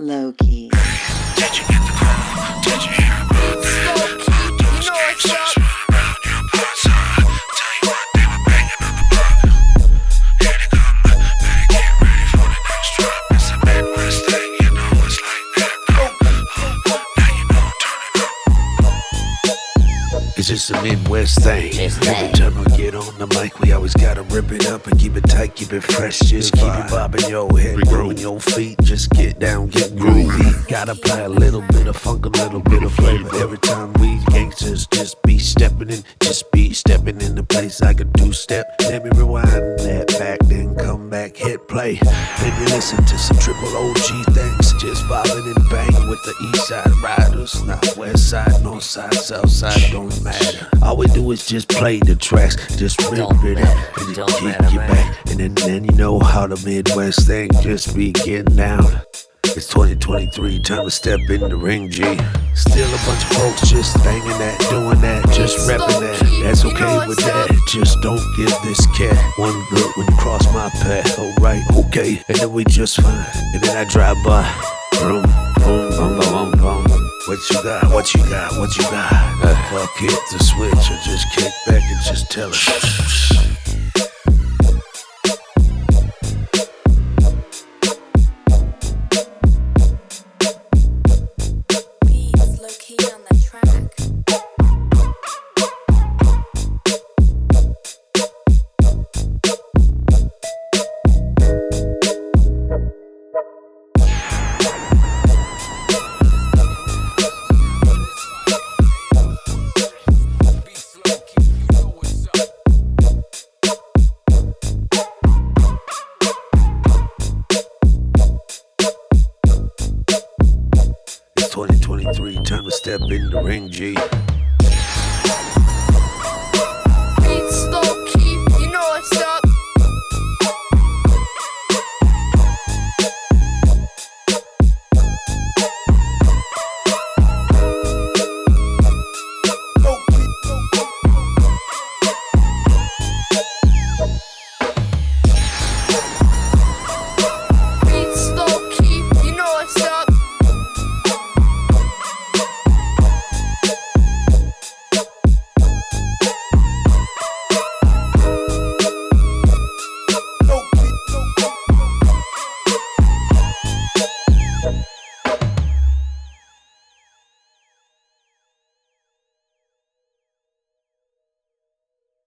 Low key. Turn it up. It's just a Midwest thing. Every time I get on the mic, we always gotta rip it up and keep it tight, keep it fresh. Just keep it bobbing your head, moving your feet. Just get down, get groovy. Gotta apply a little bit of funk, a little bit of flavor. Every time we gangsters just be stepping in, just be stepping in the place like a two step. Let me rewind that back, then come hit play. Maybe listen to some triple OG things. Just bobbing and banging with the east side riders. Not west side, north side, south side, don't matter. All we do is just play the tracks, just rip Don't it up and then kick matter, you back. And then, then you know how the Midwest thing just be getting down. It's 2023, time to step in the ring, G. Still a bunch of folks just banging that, doing that, just repping that. That's okay with that. Just don't give this cat one good when you cross my path. Alright, okay, and then we just fine. And then I drive by. Boom, boom, boom, boom, boom, boom. What you got? What you got? What you got? Fuck hit the switch or just kick back and just tell us. 2023, time to step in the ring, G.